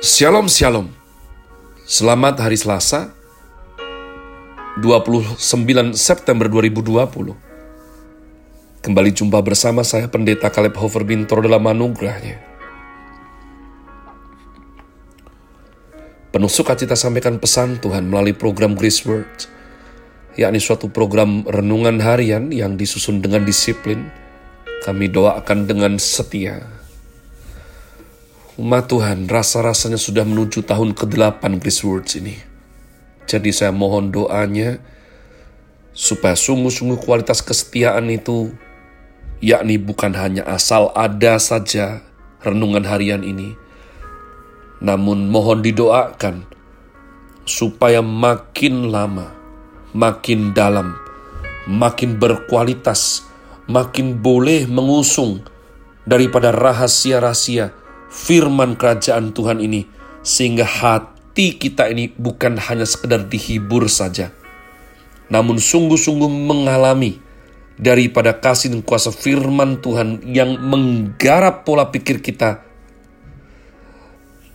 Shalom Shalom. Selamat hari Selasa 29 September 2020 Kembali jumpa bersama saya Pendeta Kaleb Hofer Bintor dalam anugerahnya. Penuh sukacita sampaikan pesan Tuhan melalui program Grace Words yakni suatu program renungan harian yang disusun dengan disiplin. Kami doakan dengan setia Umat Tuhan, rasa-rasanya sudah menuju tahun ke-8 Grace Words ini. Jadi saya mohon doanya supaya sungguh-sungguh kualitas kesetiaan itu yakni bukan hanya asal ada saja renungan harian ini, namun mohon didoakan supaya makin lama, makin dalam, makin berkualitas, makin boleh mengusung daripada rahasia-rahasia firman kerajaan Tuhan ini sehingga hati kita ini bukan hanya sekedar dihibur saja. Namun sungguh-sungguh mengalami daripada kasih dan kuasa firman Tuhan yang menggarap pola pikir kita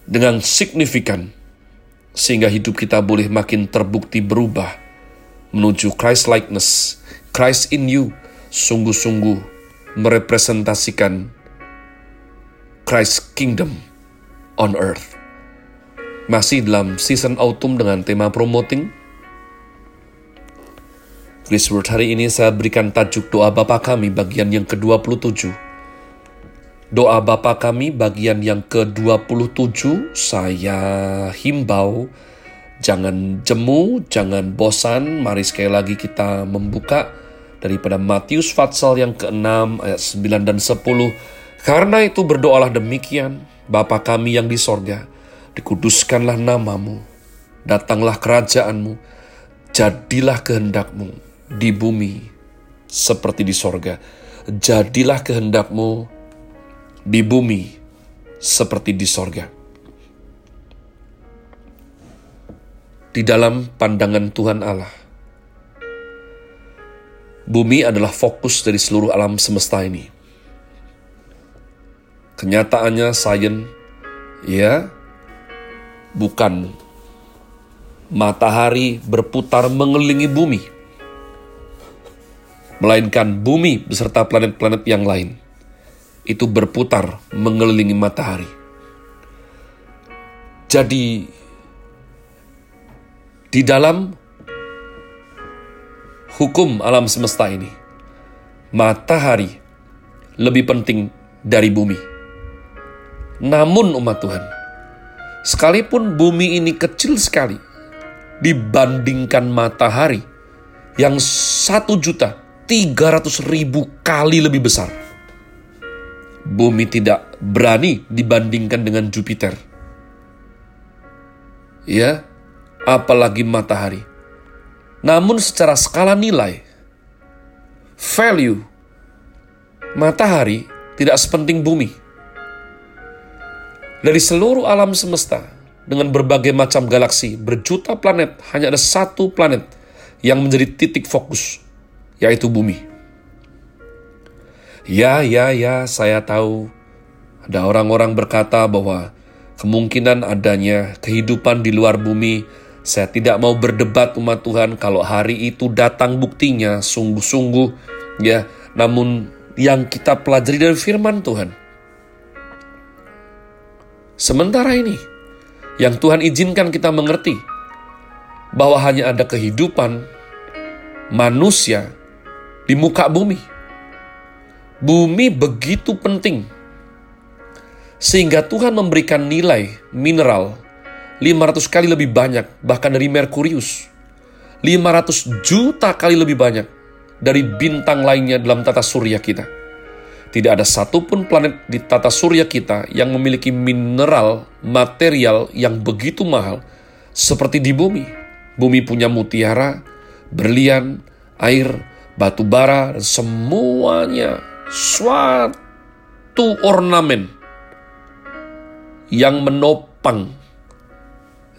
dengan signifikan sehingga hidup kita boleh makin terbukti berubah menuju Christ likeness Christ in you. Sungguh-sungguh merepresentasikan Christ Kingdom on Earth. Masih dalam season autumn dengan tema promoting. Grace Word hari ini saya berikan tajuk doa Bapa kami bagian yang ke-27. Doa Bapa kami bagian yang ke-27 saya himbau jangan jemu, jangan bosan. Mari sekali lagi kita membuka daripada Matius Fatsal yang ke-6 ayat 9 dan 10 karena itu berdoalah demikian, Bapa kami yang di sorga, dikuduskanlah namamu, datanglah kerajaanmu, jadilah kehendakmu di bumi seperti di sorga. Jadilah kehendakmu di bumi seperti di sorga. Di dalam pandangan Tuhan Allah, bumi adalah fokus dari seluruh alam semesta ini Kenyataannya sains ya bukan matahari berputar mengelilingi bumi, melainkan bumi beserta planet-planet yang lain itu berputar mengelilingi matahari. Jadi di dalam hukum alam semesta ini, matahari lebih penting dari bumi. Namun umat Tuhan, sekalipun bumi ini kecil sekali dibandingkan matahari yang satu juta tiga ratus ribu kali lebih besar. Bumi tidak berani dibandingkan dengan Jupiter. Ya, apalagi matahari. Namun secara skala nilai, value, matahari tidak sepenting bumi dari seluruh alam semesta, dengan berbagai macam galaksi, berjuta planet, hanya ada satu planet yang menjadi titik fokus, yaitu bumi. Ya, ya, ya, saya tahu ada orang-orang berkata bahwa kemungkinan adanya kehidupan di luar bumi. Saya tidak mau berdebat umat Tuhan kalau hari itu datang buktinya sungguh-sungguh ya. Namun yang kita pelajari dari firman Tuhan Sementara ini, yang Tuhan izinkan kita mengerti bahwa hanya ada kehidupan manusia di muka bumi. Bumi begitu penting sehingga Tuhan memberikan nilai mineral 500 kali lebih banyak bahkan dari Merkurius. 500 juta kali lebih banyak dari bintang lainnya dalam tata surya kita. Tidak ada satupun planet di tata surya kita yang memiliki mineral material yang begitu mahal seperti di bumi. Bumi punya mutiara, berlian, air, batu bara, semuanya suatu ornamen yang menopang.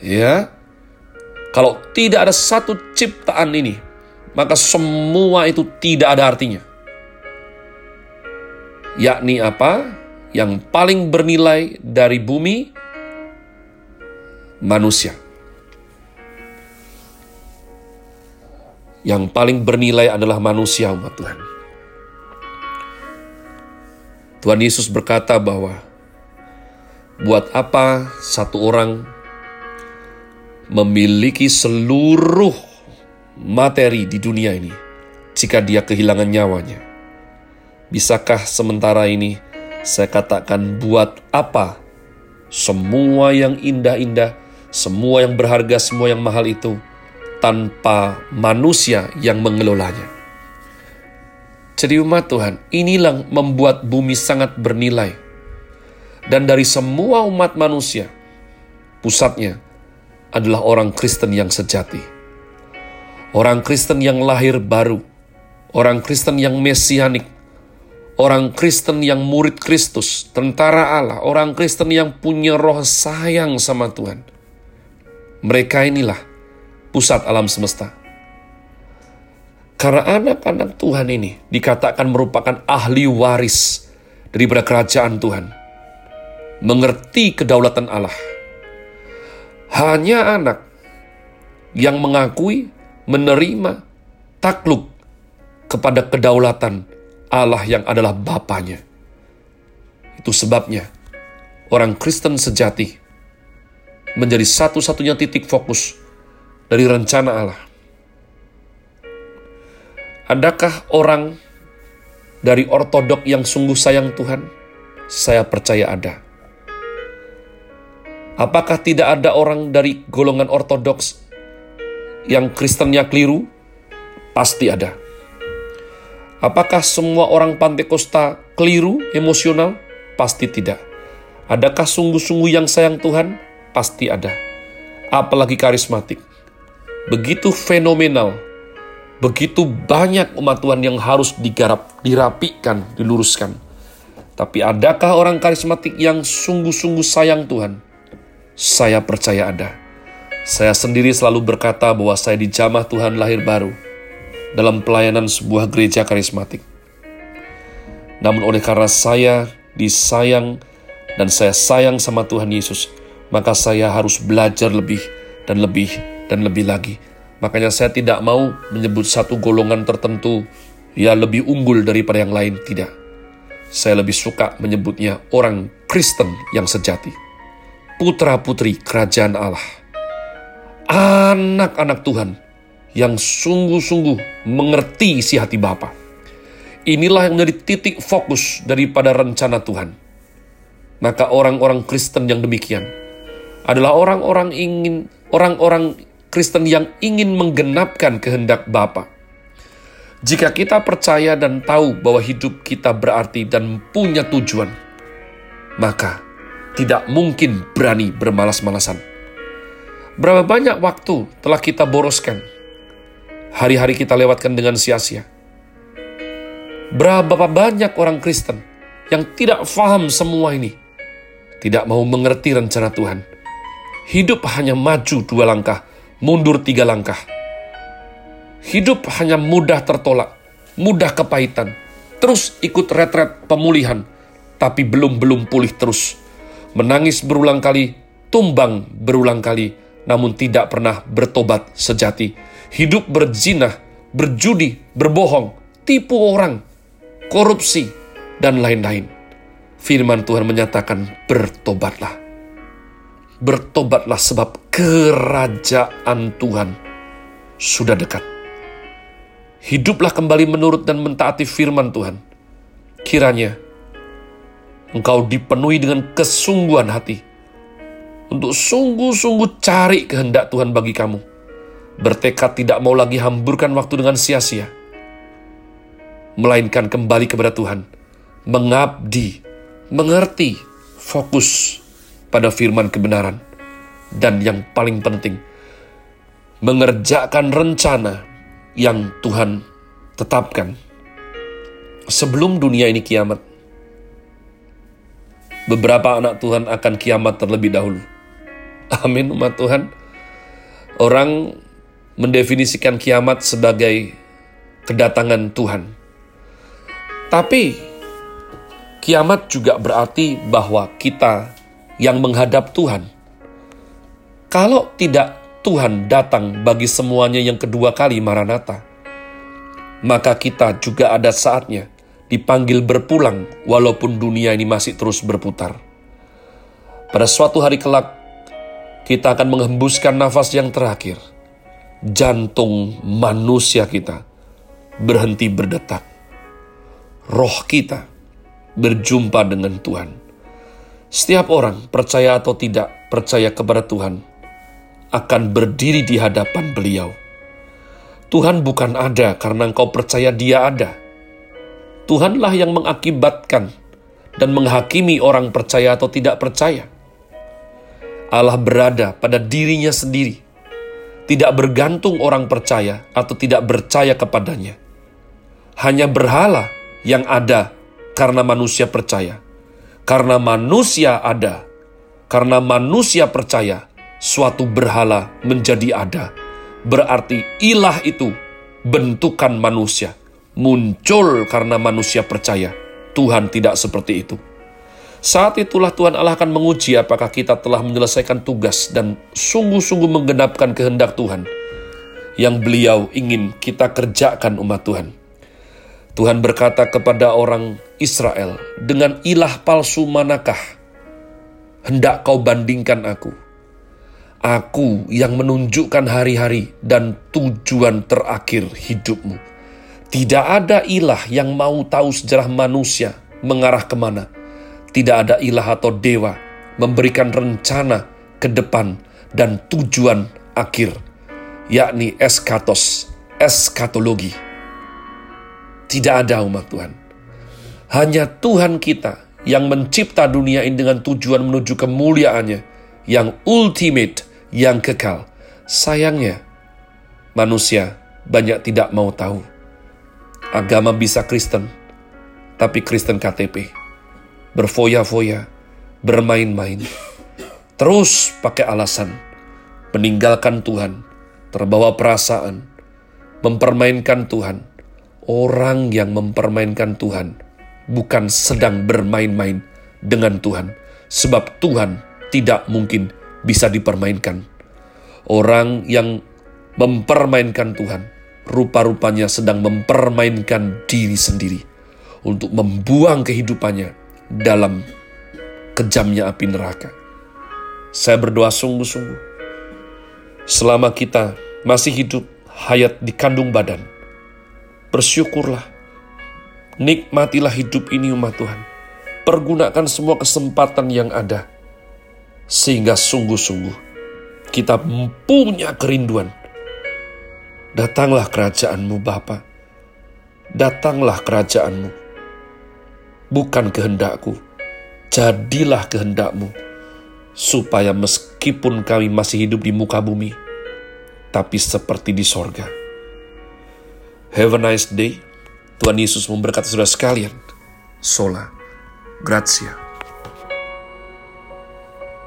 Ya, kalau tidak ada satu ciptaan ini, maka semua itu tidak ada artinya yakni apa? Yang paling bernilai dari bumi manusia. Yang paling bernilai adalah manusia umat Tuhan. Tuhan Yesus berkata bahwa buat apa satu orang memiliki seluruh materi di dunia ini jika dia kehilangan nyawanya? Bisakah sementara ini saya katakan buat apa semua yang indah-indah, semua yang berharga, semua yang mahal itu tanpa manusia yang mengelolanya. Jadi umat Tuhan, inilah membuat bumi sangat bernilai. Dan dari semua umat manusia, pusatnya adalah orang Kristen yang sejati. Orang Kristen yang lahir baru, orang Kristen yang mesianik, orang Kristen yang murid Kristus, tentara Allah, orang Kristen yang punya roh sayang sama Tuhan. Mereka inilah pusat alam semesta. Karena anak-anak Tuhan ini dikatakan merupakan ahli waris daripada kerajaan Tuhan. Mengerti kedaulatan Allah. Hanya anak yang mengakui, menerima, takluk kepada kedaulatan Allah yang adalah Bapaknya. Itu sebabnya orang Kristen sejati menjadi satu-satunya titik fokus dari rencana Allah. Adakah orang dari ortodok yang sungguh sayang Tuhan? Saya percaya ada. Apakah tidak ada orang dari golongan ortodoks yang Kristennya keliru? Pasti ada. Apakah semua orang Pantekosta keliru emosional? Pasti tidak. Adakah sungguh-sungguh yang sayang Tuhan? Pasti ada. Apalagi karismatik begitu fenomenal, begitu banyak umat Tuhan yang harus digarap, dirapikan, diluruskan. Tapi adakah orang karismatik yang sungguh-sungguh sayang Tuhan? Saya percaya ada. Saya sendiri selalu berkata bahwa saya dijamah Tuhan lahir baru dalam pelayanan sebuah gereja karismatik. Namun oleh karena saya disayang dan saya sayang sama Tuhan Yesus, maka saya harus belajar lebih dan lebih dan lebih lagi. Makanya saya tidak mau menyebut satu golongan tertentu ya lebih unggul daripada yang lain, tidak. Saya lebih suka menyebutnya orang Kristen yang sejati. Putra-putri kerajaan Allah. Anak-anak Tuhan yang sungguh-sungguh mengerti isi hati Bapa. Inilah yang menjadi titik fokus daripada rencana Tuhan. Maka orang-orang Kristen yang demikian adalah orang-orang ingin orang-orang Kristen yang ingin menggenapkan kehendak Bapa. Jika kita percaya dan tahu bahwa hidup kita berarti dan punya tujuan, maka tidak mungkin berani bermalas-malasan. Berapa banyak waktu telah kita boroskan? Hari-hari kita lewatkan dengan sia-sia. Berapa banyak orang Kristen yang tidak paham semua ini, tidak mau mengerti rencana Tuhan. Hidup hanya maju dua langkah, mundur tiga langkah. Hidup hanya mudah tertolak, mudah kepahitan, terus ikut retret pemulihan, tapi belum-belum pulih terus. Menangis berulang kali, tumbang berulang kali, namun tidak pernah bertobat sejati. Hidup berzinah, berjudi, berbohong, tipu orang, korupsi, dan lain-lain. Firman Tuhan menyatakan, bertobatlah bertobatlah sebab kerajaan Tuhan sudah dekat. Hiduplah kembali menurut dan mentaati firman Tuhan. Kiranya engkau dipenuhi dengan kesungguhan hati untuk sungguh-sungguh cari kehendak Tuhan bagi kamu. Bertekad tidak mau lagi hamburkan waktu dengan sia-sia. Melainkan kembali kepada Tuhan. Mengabdi, mengerti, fokus pada firman kebenaran. Dan yang paling penting, mengerjakan rencana yang Tuhan tetapkan sebelum dunia ini kiamat. Beberapa anak Tuhan akan kiamat terlebih dahulu. Amin umat Tuhan. Orang mendefinisikan kiamat sebagai kedatangan Tuhan. Tapi kiamat juga berarti bahwa kita yang menghadap Tuhan. Kalau tidak Tuhan datang bagi semuanya yang kedua kali Maranatha, maka kita juga ada saatnya dipanggil berpulang walaupun dunia ini masih terus berputar. Pada suatu hari kelak, kita akan menghembuskan nafas yang terakhir. Jantung manusia kita berhenti berdetak. Roh kita berjumpa dengan Tuhan. Setiap orang, percaya atau tidak percaya kepada Tuhan, akan berdiri di hadapan beliau. Tuhan bukan ada karena engkau percaya dia ada Tuhanlah yang mengakibatkan dan menghakimi orang percaya atau tidak percaya. Allah berada pada dirinya sendiri, tidak bergantung orang percaya atau tidak percaya kepadanya. Hanya berhala yang ada karena manusia percaya. Karena manusia ada, karena manusia percaya, suatu berhala menjadi ada. Berarti ilah itu bentukan manusia muncul karena manusia percaya. Tuhan tidak seperti itu. Saat itulah Tuhan Allah akan menguji apakah kita telah menyelesaikan tugas dan sungguh-sungguh menggenapkan kehendak Tuhan yang beliau ingin kita kerjakan umat Tuhan. Tuhan berkata kepada orang Israel, dengan ilah palsu manakah hendak kau bandingkan aku? Aku yang menunjukkan hari-hari dan tujuan terakhir hidupmu tidak ada ilah yang mau tahu sejarah manusia mengarah ke mana. Tidak ada ilah atau dewa memberikan rencana ke depan dan tujuan akhir, yakni eskatos, eskatologi. Tidak ada umat Tuhan. Hanya Tuhan kita yang mencipta dunia ini dengan tujuan menuju kemuliaannya, yang ultimate, yang kekal. Sayangnya, manusia banyak tidak mau tahu Agama bisa Kristen, tapi Kristen KTP. Berfoya-foya, bermain-main. Terus pakai alasan, meninggalkan Tuhan, terbawa perasaan, mempermainkan Tuhan. Orang yang mempermainkan Tuhan bukan sedang bermain-main dengan Tuhan, sebab Tuhan tidak mungkin bisa dipermainkan. Orang yang mempermainkan Tuhan rupa-rupanya sedang mempermainkan diri sendiri untuk membuang kehidupannya dalam kejamnya api neraka. Saya berdoa sungguh-sungguh, selama kita masih hidup hayat di kandung badan, bersyukurlah, nikmatilah hidup ini umat Tuhan. Pergunakan semua kesempatan yang ada, sehingga sungguh-sungguh kita mempunyai kerinduan Datanglah kerajaanmu Bapa. Datanglah kerajaanmu. Bukan kehendakku, jadilah kehendakmu. Supaya meskipun kami masih hidup di muka bumi, tapi seperti di sorga. Have a nice day. Tuhan Yesus memberkati saudara sekalian. Sola. Grazie.